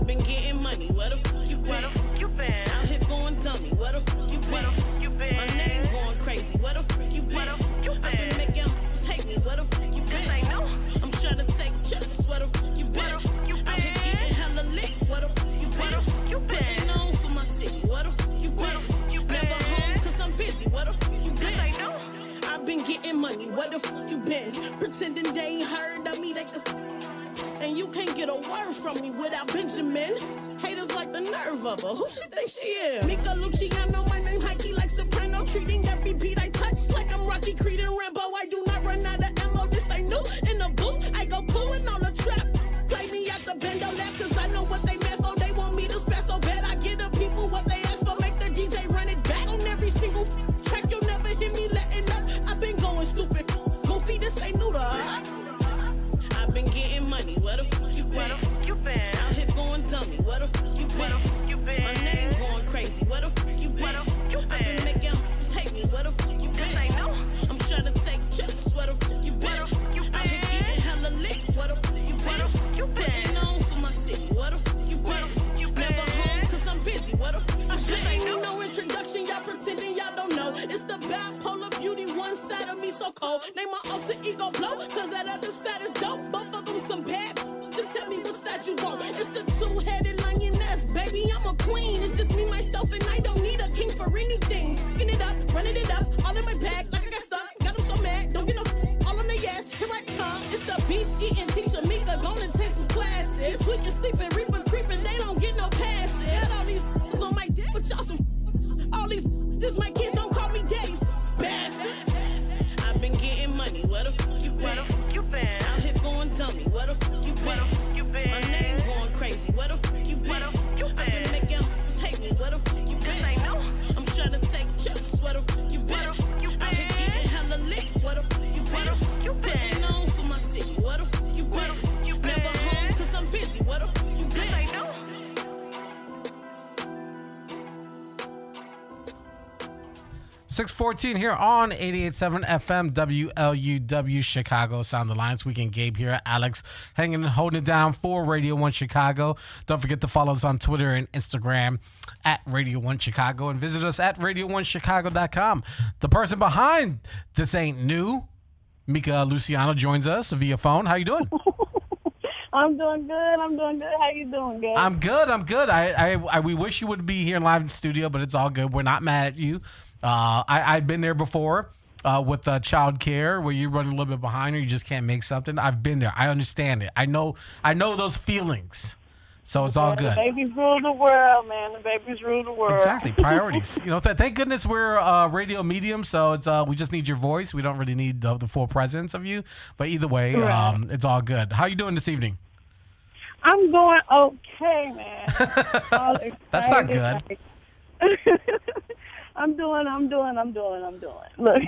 I've been getting money. Where the fuck you been? You been? Out here going dummy. Where the fuck you been? You been? My name going crazy. Where the fuck you been? Fuck you I've been been? making hoes hate me. Where the fuck you been? I know. I'm trying to take trips. Where the fuck you been? Where the fuck you Out here getting hella lit. Where the fuck you been? you Putting on for my city. Where the fuck you been? you Never been? home cause I'm busy. Where the fuck you been? know. I've been getting money. Where the fuck you been? Pretending they ain't heard of me. They could. And you can't get a word from me without Benjamin. Haters like the nerve of her. Who she think she is? Mika Luciano, my name Heike like soprano. Treating every beat I touch like I'm Rocky Creed and Rambo. I do not run out of ammo. This ain't new. In the booth, I go cool in all the trap. Play me at the bendo lab, cause I know what they meant for. They want me to spaz so bad. I get the people what they ask for. Make the DJ run it back on every single track. You'll never hear me letting up. I've been going stupid. Where been? the fuck you been? Out here going dummy. Where the fuck you Where the been? fuck you been? My name going crazy. Where the fuck you been? Where the fuck you I've been been? making hoes hate me. Where the fuck you Yes, I been? know. I'm trying to take trips. Where the fuck you been? Where the fuck you Out here getting hella lit. Where the fuck you Where the been? fuck you Putting on for my city. Where the fuck you Where the been? fuck you Never been? home cause I'm busy. Where the fuck you been? I Ain't no introduction. Y'all pretending y'all don't know. It's the bipolar beauty. One side of me so cold. Name my alter ego blow. Cause that other side Where the fuck you Where 614 here on 88.7 FM WLUW Chicago Sound Alliance. Weekend Gabe here. Alex hanging and holding it down for Radio 1 Chicago. Don't forget to follow us on Twitter and Instagram at Radio 1 Chicago and visit us at radio1chicago.com. The person behind This Ain't New, Mika Luciano, joins us via phone. How you doing? I'm doing good. I'm doing good. How you doing, Gabe? I'm good. I'm good. I, I, I we wish you would be here live in the studio, but it's all good. We're not mad at you. Uh, I, I've been there before uh, with uh, child care where you're running a little bit behind or you just can't make something. I've been there. I understand it. I know. I know those feelings. So it's all The good. babies rule the world, man. The babies rule the world. Exactly. Priorities. you know, th- thank goodness we're uh, radio medium, so it's uh, we just need your voice. We don't really need the, the full presence of you. But either way, Right. um, it's all good. How are you doing this evening? I'm doing okay, man. That's not excited. I'm doing. I'm doing. I'm doing. I'm doing. Look.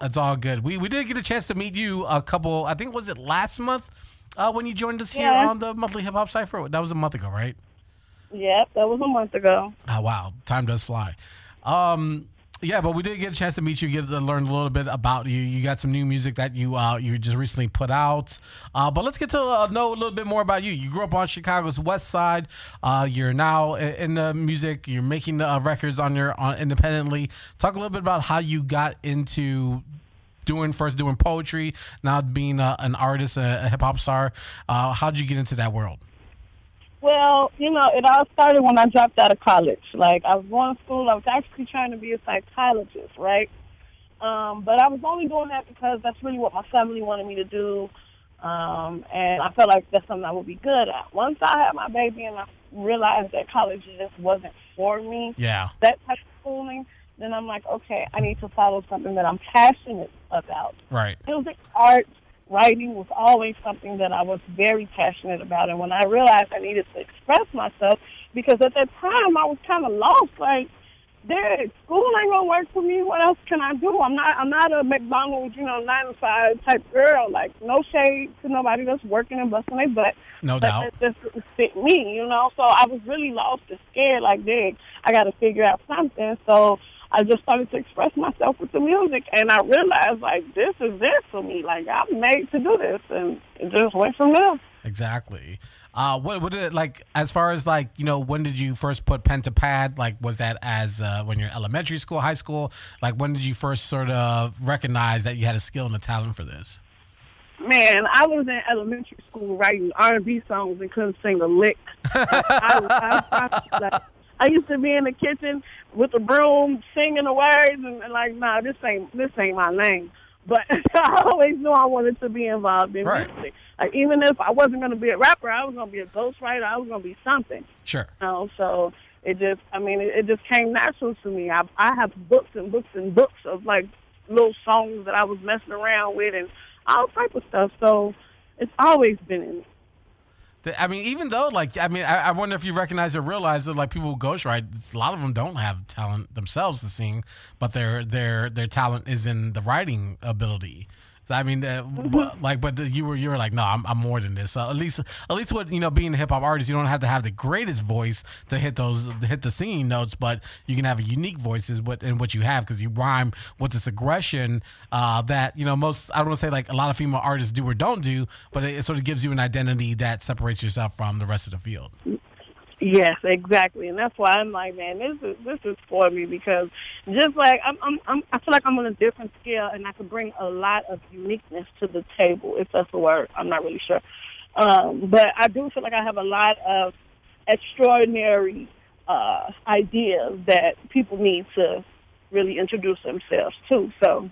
It's all good. We we did get a chance to meet you a couple. I think was it last month uh, when you joined us here Yeah. on the monthly hip hop cipher. That was a month ago, right? yep, that was a month ago. Oh wow, time does fly. Um, yeah, but we did get a chance to meet you, get to learn a little bit about you. You got some new music that you uh, you just recently put out. Uh, but let's get to uh, know a little bit more about you. You grew up on Chicago's West Side. Uh, you're now in the music. You're making uh, records on your on independently. Talk a little bit about how you got into doing first doing poetry, now being uh, an artist, a, a hip hop star. How'd you get into that world? Well, you know, it all started when I dropped out of college. Like I was going to school. I was actually trying to be a psychologist, right? Um, but I was only doing that because that's really what my family wanted me to do. Um, and I felt like that's something I would be good at. Once I had my baby and I realized that college just wasn't for me, Yeah, that type of schooling, then I'm like, okay, I need to follow something that I'm passionate about. right. Music, art, writing was always something that I was very passionate about. And when I realized I needed to express myself, because at that time I was kind of lost, like, Dad, school ain't gonna work for me. What else can I do? I'm not. I'm not a McDonald's, you know, nine to five type girl. Like, no shade to nobody that's working and busting their butt. No but doubt. that just fit me, you know. So I was really lost and scared. Like, dang, I got to figure out something. So I just started to express myself with the music, and I realized like this is it for me. Like I'm made to do this, and it just went from there. Exactly. Uh, what what did it like as far as like you know when did you first put pen to pad? Like was that as uh, when you're elementary school, high school? Like when did you first sort of recognize that you had a skill and a talent for this? Man, I was in elementary school writing R and B songs and couldn't sing a lick. I, I, I, like, I used to be in the kitchen with the broom singing the words and, and like, nah, this ain't this ain't my lane. But I always knew I wanted to be involved in Right. music. Like even if I wasn't going to be a rapper, I was going to be a ghostwriter. I was going to be something. Sure. You know, so it just, I mean, it, it just came natural to me. I, I have books and books and books of like little songs that I was messing around with and all type of stuff. So it's always been in me. I mean, even though, like, I mean, I, I wonder if you recognize or realize that, like, people who ghostwrite, a lot of them don't have talent themselves to sing, but their their their talent is in the writing ability. So, I mean, uh, but, like, but the, you were you were like, no, I'm, I'm more than this. So at least at least what you know being a hip hop artist, you don't have to have the greatest voice to hit those to hit the singing notes, but you can have a unique voice is what in what you have because you rhyme with this aggression uh, that you know most I don't want to say like a lot of female artists do or don't do, but it, it sort of gives you an identity that separates yourself from the rest of the field. Yes, exactly, and that's why I'm like, man, this is this is for me because just like I'm, I'm, I'm I feel like I'm on a different scale, and I could bring a lot of uniqueness to the table, if that's a word. I'm not really sure, um, but I do feel like I have a lot of extraordinary uh, ideas that people need to really introduce themselves to. So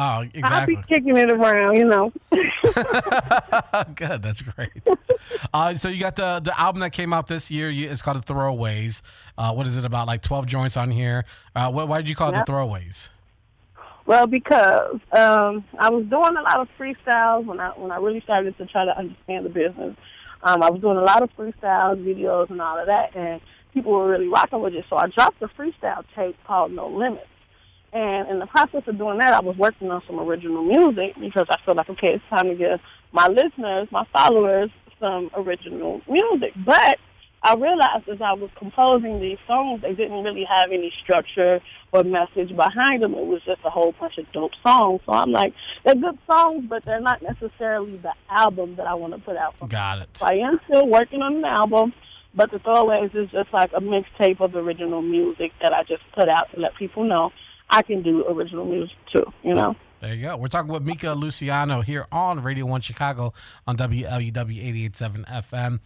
Oh, I'll be kicking it around, you know. Good, that's great. Uh, so you got the the album that came out this year. You, it's called the Throwaways. Uh, what is it about? Like twelve joints on here. Uh, what, why did you call it the Throwaways? Well, because um, I was doing a lot of freestyles when I when I really started to try to understand the business. Um, I was doing a lot of freestyles, videos, and all of that, and people were really rocking with it. So I dropped a freestyle tape called No Limits. And in the process of doing that, I was working on some original music because I felt like, okay, it's time to give my listeners, my followers, some original music. But I realized as I was composing these songs, they didn't really have any structure or message behind them. It was just a whole bunch of dope songs. So I'm like, they're good songs, but they're not necessarily the album that I want to put out. For Got it. so I am still working on an album, but the Throwaways is just like a mixtape of original music that I just put out to let people know I can do original music too, you know? There you go. We're talking with Mika Luciano here on Radio One Chicago on WLUW 887 FM.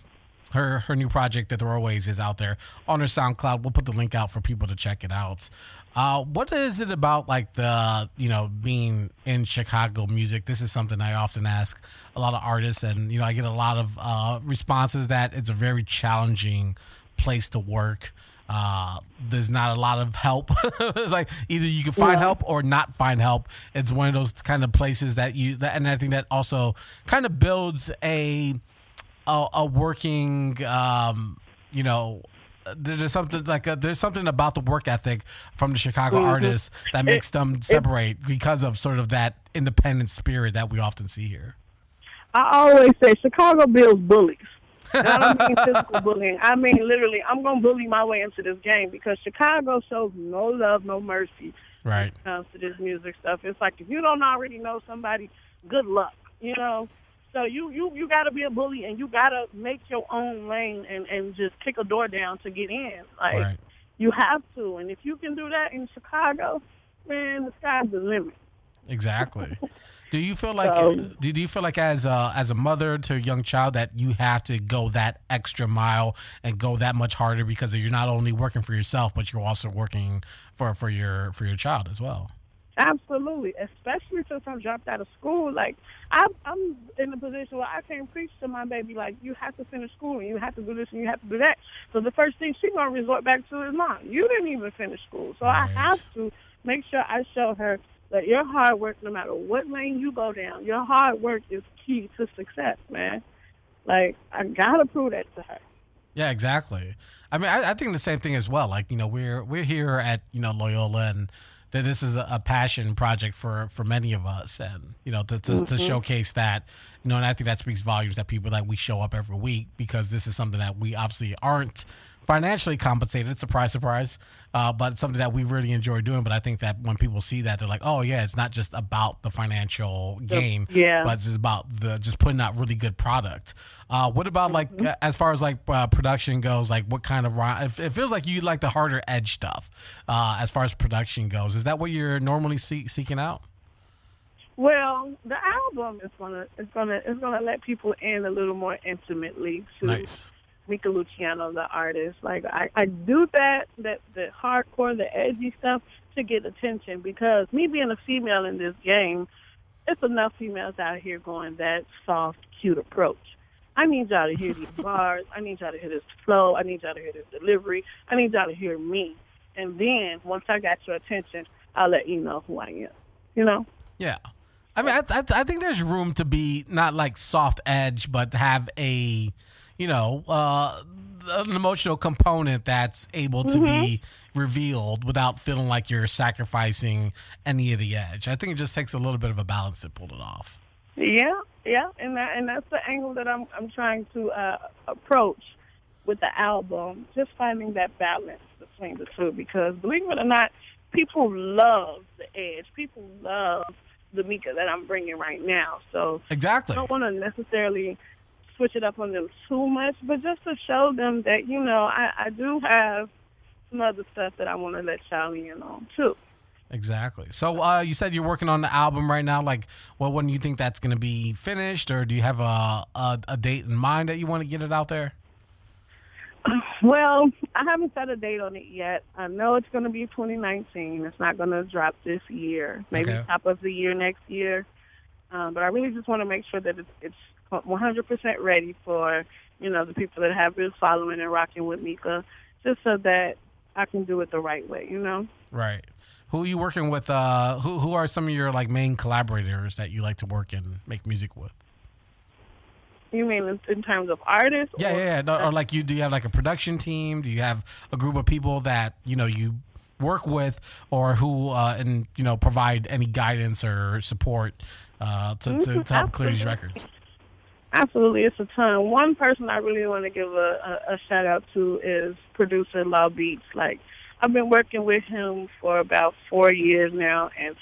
Her her new project, The Throwaways, is out there on her SoundCloud. We'll put the link out for people to check it out. Uh, what is it about like the you know being in Chicago music? This is something I often ask a lot of artists, and you know I get a lot of uh, responses that it's a very challenging place to work. Uh, there's not a lot of help. like either you can find Yeah. help or not find help. It's one of those kind of places that you that, and I think that also kind of builds a a, a working um, you know there's something like a, there's something about the work ethic from the Chicago Mhm. artists that makes them separate because of sort of that independent spirit that we often see here. I always say Chicago builds bullies. I don't mean physical bullying. I mean literally, I'm going to bully my way into this game because Chicago shows no love, no mercy Right. when it comes to this music stuff. It's like if you don't already know somebody, good luck, you know? So you you you got to be a bully and you got to make your own lane and and just kick a door down to get in. Like Right. you have to, and if you can do that in Chicago, man, the sky's the limit. Exactly. Do you feel like um, So- do you feel like as a as a mother to a young child that you have to go that extra mile and go that much harder because you're not only working for yourself but you're also working for for your for your child as well? Absolutely, especially since I dropped out of school. Like I'm, I'm in a position where I can't preach to my baby like you have to finish school and you have to do this and you have to do that. So the first thing she's gonna resort back to is mom. You didn't even finish school, so I have to make sure I show her that your hard work, no matter what lane you go down, your hard work is key to success, man. Like I gotta prove that to her. Yeah, exactly. I mean, I, I think the same thing as well. Like, you know, we're we're here at you know Loyola, and that this is a, passion project for for many of us, and you know, to to, to mm-hmm. showcase that, you know, and I think that speaks volumes that people that we show up every week because this is something that we obviously aren't financially compensated. Surprise, surprise. Uh, but something that we really enjoy doing. But I think that when people see that, they're like, "Oh yeah, it's not just about the financial gain, yeah. but it's about the just putting out really good product." Uh, what about like Mm-hmm. as far as like uh, production goes? Like, what kind of ri- it, it feels like you like the harder edge stuff uh, as far as production goes. Is that what you're normally see- seeking out? Well, the album is gonna is gonna is gonna let people in a little more intimately to Nice. Mika Luciano, the artist. Like I, I do that that the hardcore, the edgy stuff to get attention because me being a female in this game, it's enough females out here going that soft, cute approach. I need y'all to hear these bars. I need y'all to hear this flow. I need y'all to hear this delivery. I need y'all to hear me. And then once I got your attention, I'll let you know who I am. You know? Yeah. I mean, I, I, I think there's room to be not like soft edge, but have a, you know, uh, an emotional component that's able to be revealed without feeling like you're sacrificing any of the edge. I think it just takes a little bit of a balance to pull it off. Yeah, yeah, and that and that's the angle that I'm I'm trying to uh, approach with the album. Just finding that balance between the two, because believe it or not, people love the edge. People love the Mika that I'm bringing right now. So Exactly. I don't want to necessarily switch it up on them too much, but just to show them that you know I, I do have some other stuff that I want to let y'all in on too. Exactly. So uh, you said you're working on the album right now. Like, well, when do you think that's going to be finished, or do you have a, a a date in mind that you want to get it out there? Well, I haven't set a date on it yet. I know it's going to be 2019. It's not going to drop this year. Maybe Okay. top of the year next year. Um, but I really just want to make sure that it's, it's 100% ready for you know the people that have been following and rocking with Mika, just so that I can do it the right way. You know. Right. Who are you working with? Uh, who who are some of your like main collaborators that you like to work and make music with? You mean in, in terms of artists? Yeah, or- yeah, yeah. No, or like you, do you have like a production team? Do you have a group of people that you know you work with, or who uh, and you know provide any guidance or support uh, to, to to help clear these records? Absolutely, it's a ton. One person I really want to give a, a, a shout out to is producer Law Beats. Like, I've been working with him for about four years now, and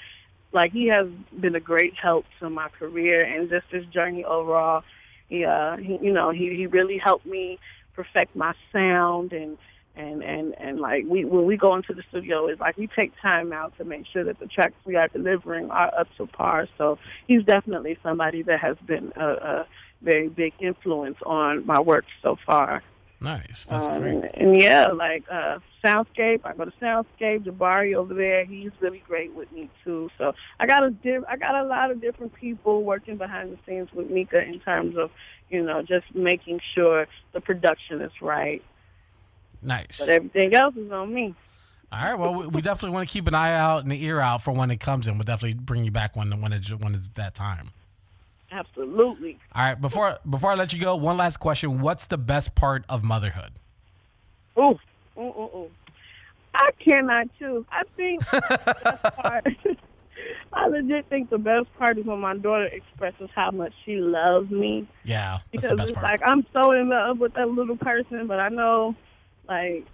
like he has been a great help to my career and just this journey overall. He, uh, he, you know, he he really helped me perfect my sound and and and and like we when we go into the studio, it's like we take time out to make sure that the tracks we are delivering are up to par. So he's definitely somebody that has been a, a very big influence on my work so far. Nice, that's Um, great. And yeah, like uh Soundscape, I go to Soundscape. Jabari over there, he's really great with me too. So I got a diff- I got a lot of different people working behind the scenes with Mika in terms of, you know, just making sure the production is right. Nice. But everything else is on me. All right. Well, we, definitely want to keep an eye out and the ear out for when it comes in. We'll definitely bring you back when when it's when it's that time. Absolutely. All right. Before before I let you go, one last question. What's the best part of motherhood? Ooh, ooh, ooh, ooh. I cannot choose. I think the best part, I legit think the best part is when my daughter expresses how much she loves me. Yeah, Because the best it's part. like I'm so in love with that little person, but I know, like,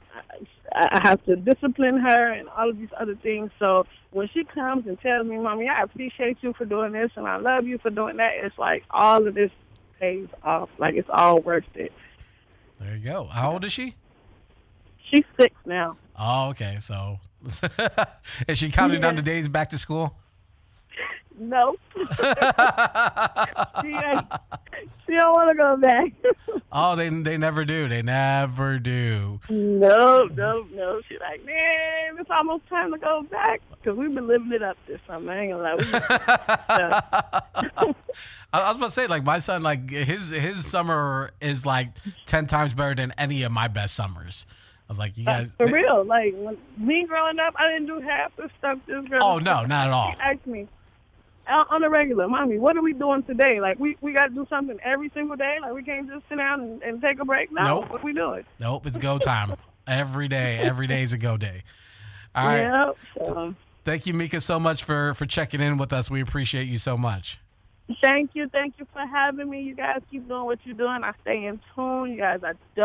I, I have to discipline her and all of these other things. So when she comes and tells me, "Mommy, I appreciate you for doing this and I love you for doing that," it's like all of this pays off. Like it's all worth it. there you go. How old is she? She's six now. Oh, okay. So, is she counting down the days back to school? Nope. she, she don't want to go back. Oh, they they never do. They never do. no, no, no. She's like, man, it's almost time to go back because we've been living it up this summer. I ain't gonna lie. I, I was about to say, like my son, like his his summer is like ten times better than any of my best summers. I was like, you uh, guys. For real, like when me growing up, I didn't do half the stuff this girl. Oh no, not at all. She asked me on a regular, mommy, what are we doing today? Like we we got to do something every single day. Like we can't just sit down and, and take a break. No, Nope. what we doing? Nope, it's go time. Every day, every day is a go day. All right. So, Thank you, Mika, so much for for checking in with us. We appreciate you so much. thank you, thank you for having me. You guys keep doing what you're doing. I stay in tune. You guys are dope.